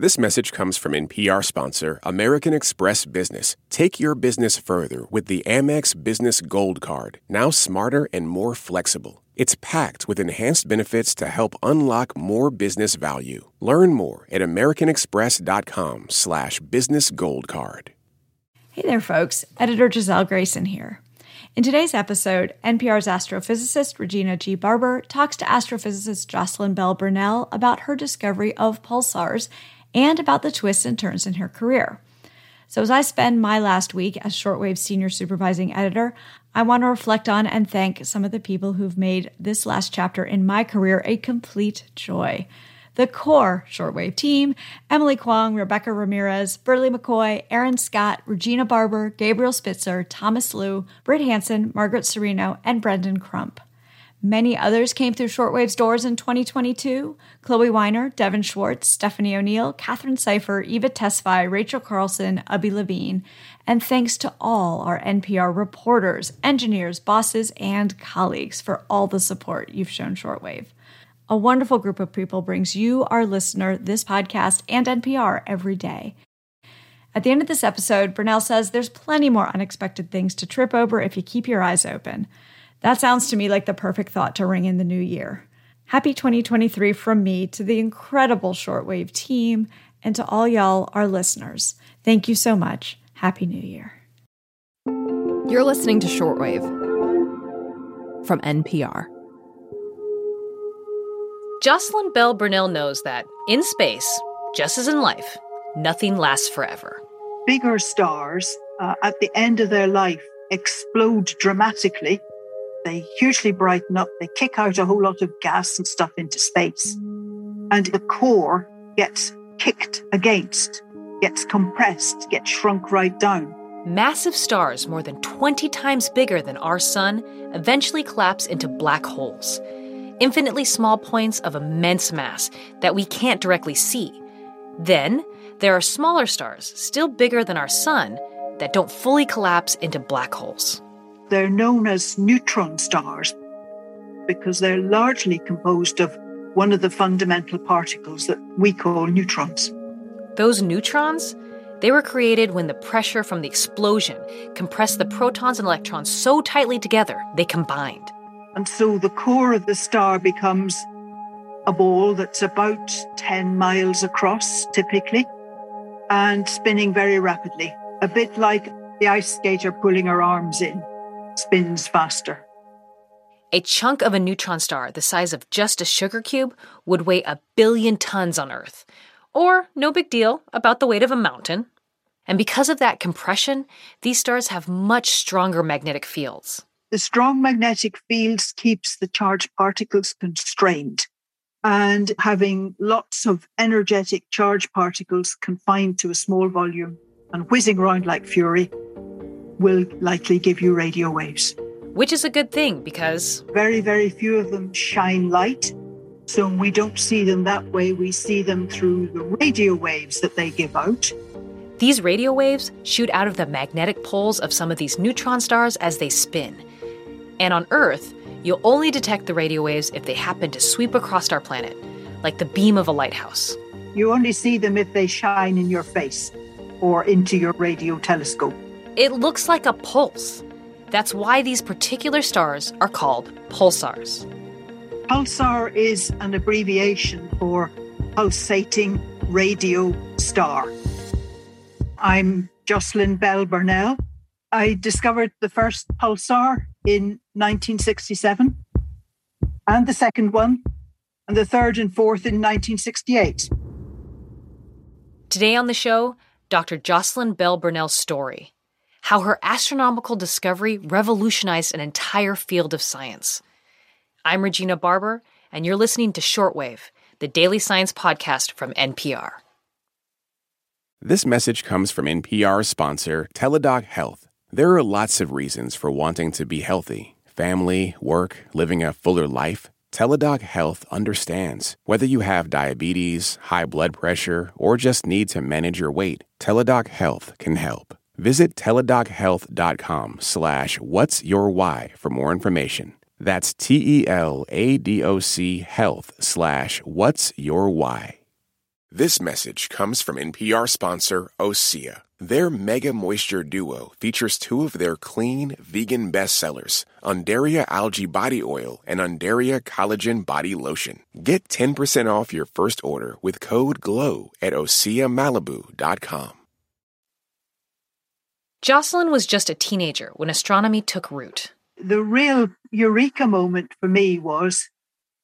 This message comes from NPR sponsor American Express Business. Take your business further with the Amex Business Gold Card, now smarter and more flexible. It's packed with enhanced benefits to help unlock more business value. Learn more at americanexpress.com slash business gold card. Hey there, folks. Editor Giselle Grayson here. In today's episode, NPR's astrophysicist Regina G. Barber talks to astrophysicist Jocelyn Bell Burnell about her discovery of pulsars and about the twists and turns in her career. So, as I spend my last week as Shortwave Senior Supervising Editor, I want to reflect on and thank some of the people who've made this last chapter in my career a complete joy. The core shortwave team Emily Kwong, Rebecca Ramirez, Berly McCoy, Aaron Scott, Regina Barber, Gabriel Spitzer, Thomas Lu, Britt Hanson, Margaret Cirino, and Brendan Crump. Many others came through Shortwave's doors in 2022 Chloe Weiner, Devin Schwartz, Stephanie O'Neill, Catherine Seifer, Eva Tesfaye, Rachel Carlson, Abby Levine. And thanks to all our NPR reporters, engineers, bosses, and colleagues for all the support you've shown Shortwave. A wonderful group of people brings you, our listener, this podcast and NPR every day. At the end of this episode, Burnell says there's plenty more unexpected things to trip over if you keep your eyes open. That sounds to me like the perfect thought to ring in the new year. Happy 2023 from me to the incredible shortwave team and to all y'all, our listeners. Thank you so much. Happy New Year. You're listening to Shortwave from NPR. Jocelyn Bell Burnell knows that in space, just as in life, nothing lasts forever. Bigger stars uh, at the end of their life explode dramatically they hugely brighten up, they kick out a whole lot of gas and stuff into space. And the core gets kicked against, gets compressed, gets shrunk right down. Massive stars, more than 20 times bigger than our sun, eventually collapse into black holes. Infinitely small points of immense mass that we can't directly see. Then, there are smaller stars, still bigger than our sun, that don't fully collapse into black holes. They're known as neutron stars because they're largely composed of one of the fundamental particles that we call neutrons. Those neutrons, they were created when the pressure from the explosion compressed the protons and electrons so tightly together they combined. And so the core of the star becomes a ball that's about 10 miles across, typically, and spinning very rapidly, a bit like the ice skater pulling her arms in spins faster. A chunk of a neutron star the size of just a sugar cube would weigh a billion tons on Earth. Or, no big deal, about the weight of a mountain. And because of that compression, these stars have much stronger magnetic fields. The strong magnetic fields keeps the charged particles constrained. And having lots of energetic charged particles confined to a small volume and whizzing around like fury will likely give you radio waves. Which is a good thing because very, very few of them shine light. So we don't see them that way. We see them through the radio waves that they give out. These radio waves shoot out of the magnetic poles of some of these neutron stars as they spin. And on Earth, you'll only detect the radio waves if they happen to sweep across our planet, like the beam of a lighthouse. You only see them if they shine in your face or into your radio telescope. It looks like a pulse. That's why these particular stars are called pulsars. Pulsar is an abbreviation for pulsating radio star. I'm Jocelyn Bell Burnell. I discovered the first pulsar in 1967, and the second one, and the third and fourth in 1968. Today on the show, Dr. Jocelyn Bell Burnell's story how her astronomical discovery revolutionized an entire field of science. I'm Regina Barber, and you're listening to Shortwave, the daily science podcast from NPR. This message comes from NPR sponsor Teladoc Health. There are lots of reasons for wanting to be healthy family, work, living a fuller life. Teladoc Health understands. Whether you have diabetes, high blood pressure, or just need to manage your weight, Teladoc Health can help. Visit teladochealth.com slash what's your why for more information. That's T-E-L-A-D-O-C health slash what's your why. This message comes from NPR sponsor Osea. Their Mega Moisture Duo features two of their clean, vegan bestsellers, Undaria Algae Body Oil and Undaria Collagen Body Lotion. Get 10% off your first order with code GLOW at OseaMalibu.com. Jocelyn was just a teenager when astronomy took root. The real eureka moment for me was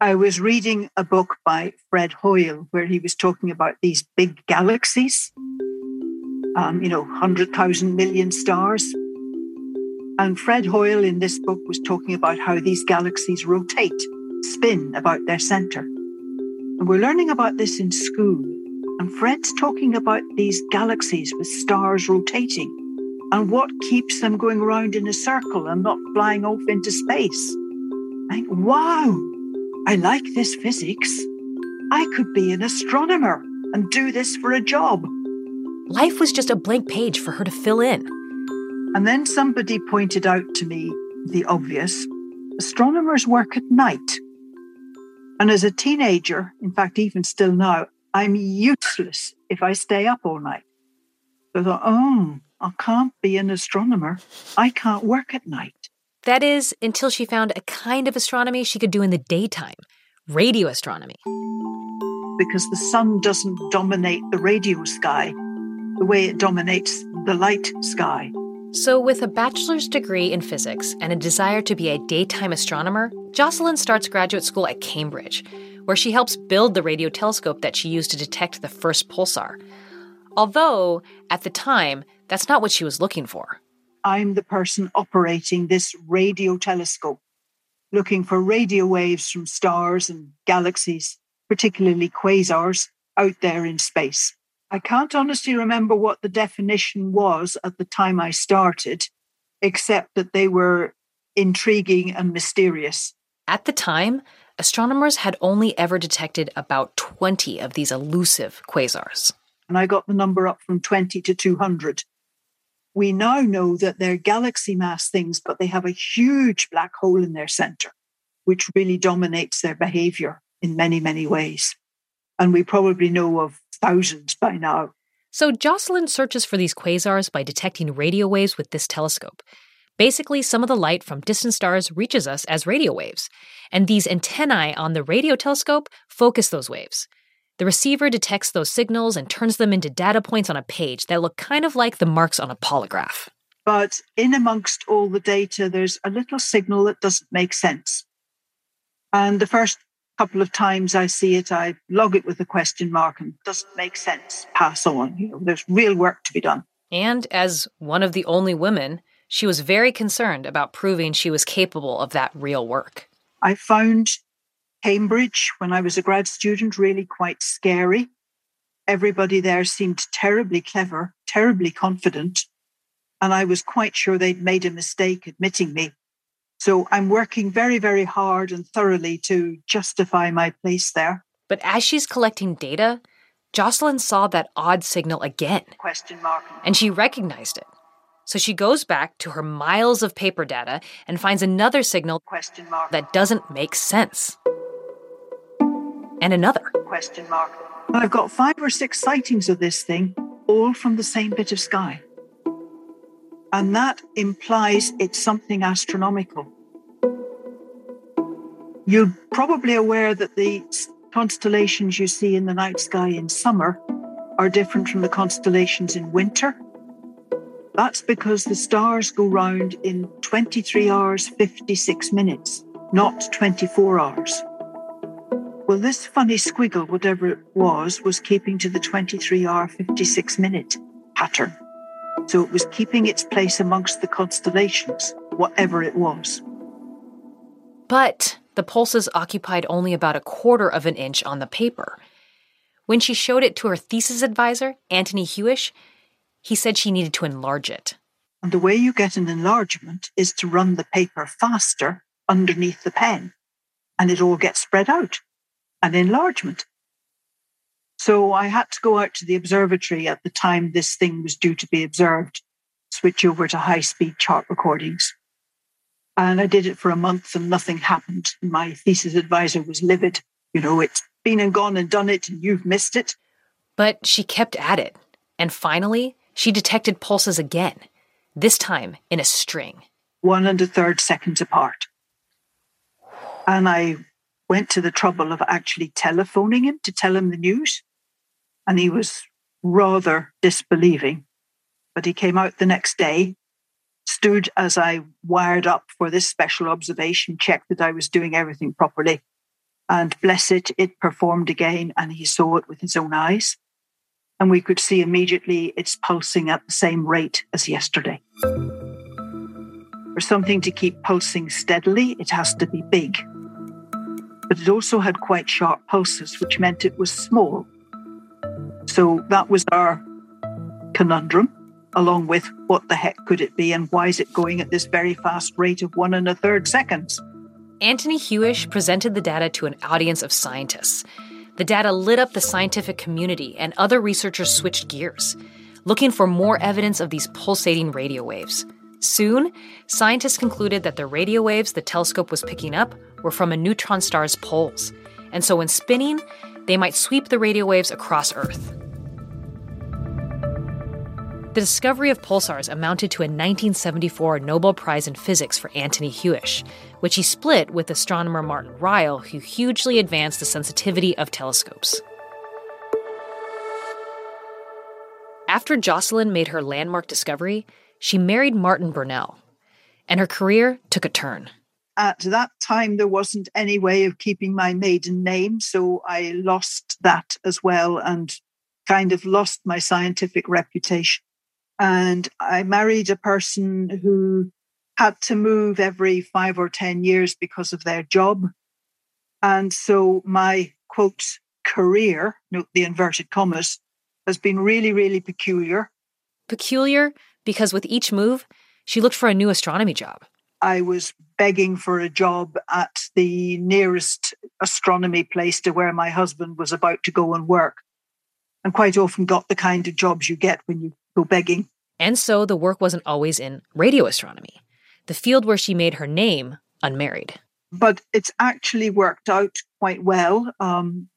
I was reading a book by Fred Hoyle where he was talking about these big galaxies, um, you know, 100,000 million stars. And Fred Hoyle in this book was talking about how these galaxies rotate, spin about their center. And we're learning about this in school. And Fred's talking about these galaxies with stars rotating and what keeps them going around in a circle and not flying off into space. I think, wow, I like this physics. I could be an astronomer and do this for a job. Life was just a blank page for her to fill in. And then somebody pointed out to me the obvious astronomers work at night. And as a teenager, in fact, even still now, I'm useless if I stay up all night. So I thought, oh, I can't be an astronomer. I can't work at night. That is, until she found a kind of astronomy she could do in the daytime radio astronomy. Because the sun doesn't dominate the radio sky the way it dominates the light sky. So, with a bachelor's degree in physics and a desire to be a daytime astronomer, Jocelyn starts graduate school at Cambridge, where she helps build the radio telescope that she used to detect the first pulsar. Although, at the time, that's not what she was looking for. I'm the person operating this radio telescope, looking for radio waves from stars and galaxies, particularly quasars, out there in space. I can't honestly remember what the definition was at the time I started, except that they were intriguing and mysterious. At the time, astronomers had only ever detected about 20 of these elusive quasars. And I got the number up from 20 to 200. We now know that they're galaxy mass things, but they have a huge black hole in their center, which really dominates their behavior in many, many ways. And we probably know of thousands by now. So Jocelyn searches for these quasars by detecting radio waves with this telescope. Basically, some of the light from distant stars reaches us as radio waves, and these antennae on the radio telescope focus those waves. The receiver detects those signals and turns them into data points on a page that look kind of like the marks on a polygraph. But in amongst all the data, there's a little signal that doesn't make sense. And the first couple of times I see it, I log it with a question mark and doesn't make sense. Pass on. You know, there's real work to be done. And as one of the only women, she was very concerned about proving she was capable of that real work. I found Cambridge when I was a grad student really quite scary. Everybody there seemed terribly clever, terribly confident, and I was quite sure they'd made a mistake admitting me. So I'm working very, very hard and thoroughly to justify my place there. But as she's collecting data, Jocelyn saw that odd signal again. Question mark. And she recognized it. So she goes back to her miles of paper data and finds another signal that doesn't make sense. And another question mark. I've got five or six sightings of this thing, all from the same bit of sky. And that implies it's something astronomical. You're probably aware that the constellations you see in the night sky in summer are different from the constellations in winter. That's because the stars go round in 23 hours, 56 minutes, not 24 hours. Well, this funny squiggle, whatever it was, was keeping to the 23 hour, 56 minute pattern. So it was keeping its place amongst the constellations, whatever it was. But the pulses occupied only about a quarter of an inch on the paper. When she showed it to her thesis advisor, Anthony Hewish, he said she needed to enlarge it. And the way you get an enlargement is to run the paper faster underneath the pen, and it all gets spread out. An enlargement. So I had to go out to the observatory at the time this thing was due to be observed, switch over to high speed chart recordings. And I did it for a month and nothing happened. My thesis advisor was livid. You know, it's been and gone and done it and you've missed it. But she kept at it, and finally, she detected pulses again, this time in a string. One and a third seconds apart. And I went to the trouble of actually telephoning him to tell him the news. And he was rather disbelieving. But he came out the next day, stood as I wired up for this special observation, checked that I was doing everything properly. And bless it, it performed again, and he saw it with his own eyes. And we could see immediately it's pulsing at the same rate as yesterday. For something to keep pulsing steadily, it has to be big. But it also had quite sharp pulses, which meant it was small. So that was our conundrum, along with what the heck could it be and why is it going at this very fast rate of one and a third seconds? Anthony Hewish presented the data to an audience of scientists. The data lit up the scientific community, and other researchers switched gears, looking for more evidence of these pulsating radio waves. Soon, scientists concluded that the radio waves the telescope was picking up were from a neutron star's poles, and so when spinning, they might sweep the radio waves across Earth. The discovery of pulsars amounted to a 1974 Nobel Prize in Physics for Anthony Hewish, which he split with astronomer Martin Ryle, who hugely advanced the sensitivity of telescopes. After Jocelyn made her landmark discovery, she married Martin Burnell, and her career took a turn. At that time, there wasn't any way of keeping my maiden name, so I lost that as well and kind of lost my scientific reputation. And I married a person who had to move every five or 10 years because of their job. And so my quote career, note the inverted commas, has been really, really peculiar. Peculiar because with each move, she looked for a new astronomy job. I was begging for a job at the nearest astronomy place to where my husband was about to go and work, and quite often got the kind of jobs you get when you go begging. And so the work wasn't always in radio astronomy, the field where she made her name unmarried. But it's actually worked out quite well. Um,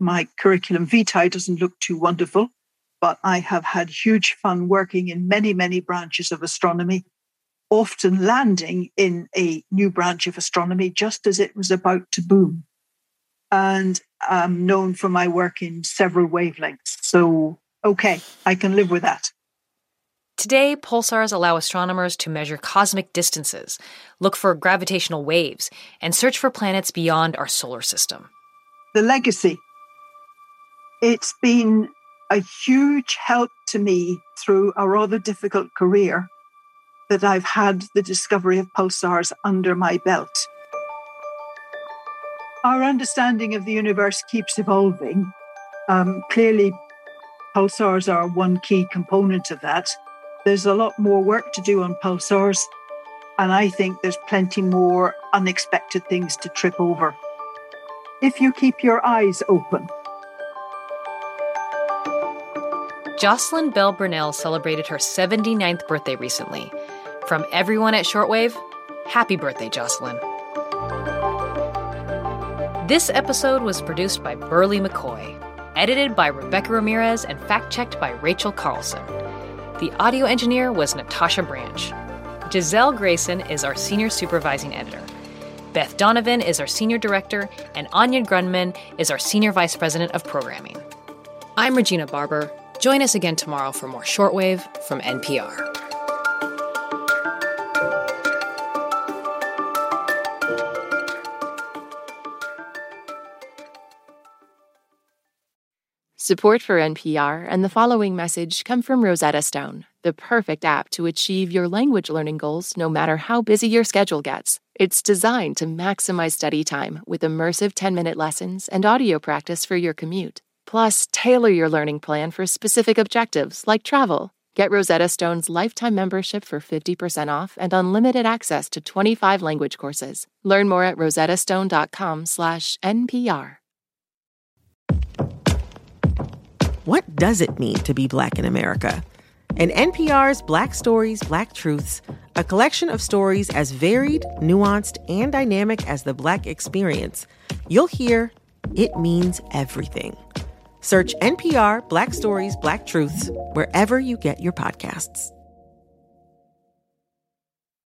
my curriculum vitae doesn't look too wonderful, but I have had huge fun working in many, many branches of astronomy, often landing in a new branch of astronomy just as it was about to boom. And I'm known for my work in several wavelengths. So, okay, I can live with that. Today, pulsars allow astronomers to measure cosmic distances, look for gravitational waves, and search for planets beyond our solar system. The legacy. It's been a huge help to me through a rather difficult career that I've had the discovery of pulsars under my belt. Our understanding of the universe keeps evolving. Um, clearly, pulsars are one key component of that. There's a lot more work to do on pulsars, and I think there's plenty more unexpected things to trip over. If you keep your eyes open. Jocelyn Bell Burnell celebrated her 79th birthday recently. From everyone at Shortwave, happy birthday, Jocelyn. This episode was produced by Berly McCoy, edited by Rebecca Ramirez, and fact checked by Rachel Carlson. The audio engineer was Natasha Branch. Giselle Grayson is our senior supervising editor. Beth Donovan is our senior director, and Anya Grundmann is our senior vice president of programming. I'm Regina Barber. Join us again tomorrow for more Shortwave from NPR. Support for NPR and the following message come from Rosetta Stone, the perfect app to achieve your language learning goals no matter how busy your schedule gets. It's designed to maximize study time with immersive 10 minute lessons and audio practice for your commute. Plus, tailor your learning plan for specific objectives like travel. Get Rosetta Stone's lifetime membership for 50% off and unlimited access to 25 language courses. Learn more at rosettastone.com/npr. What does it mean to be Black in America? In NPR's Black Stories, Black Truths, a collection of stories as varied, nuanced, and dynamic as the Black experience, you'll hear it means everything. Search NPR Black Stories, Black Truths wherever you get your podcasts.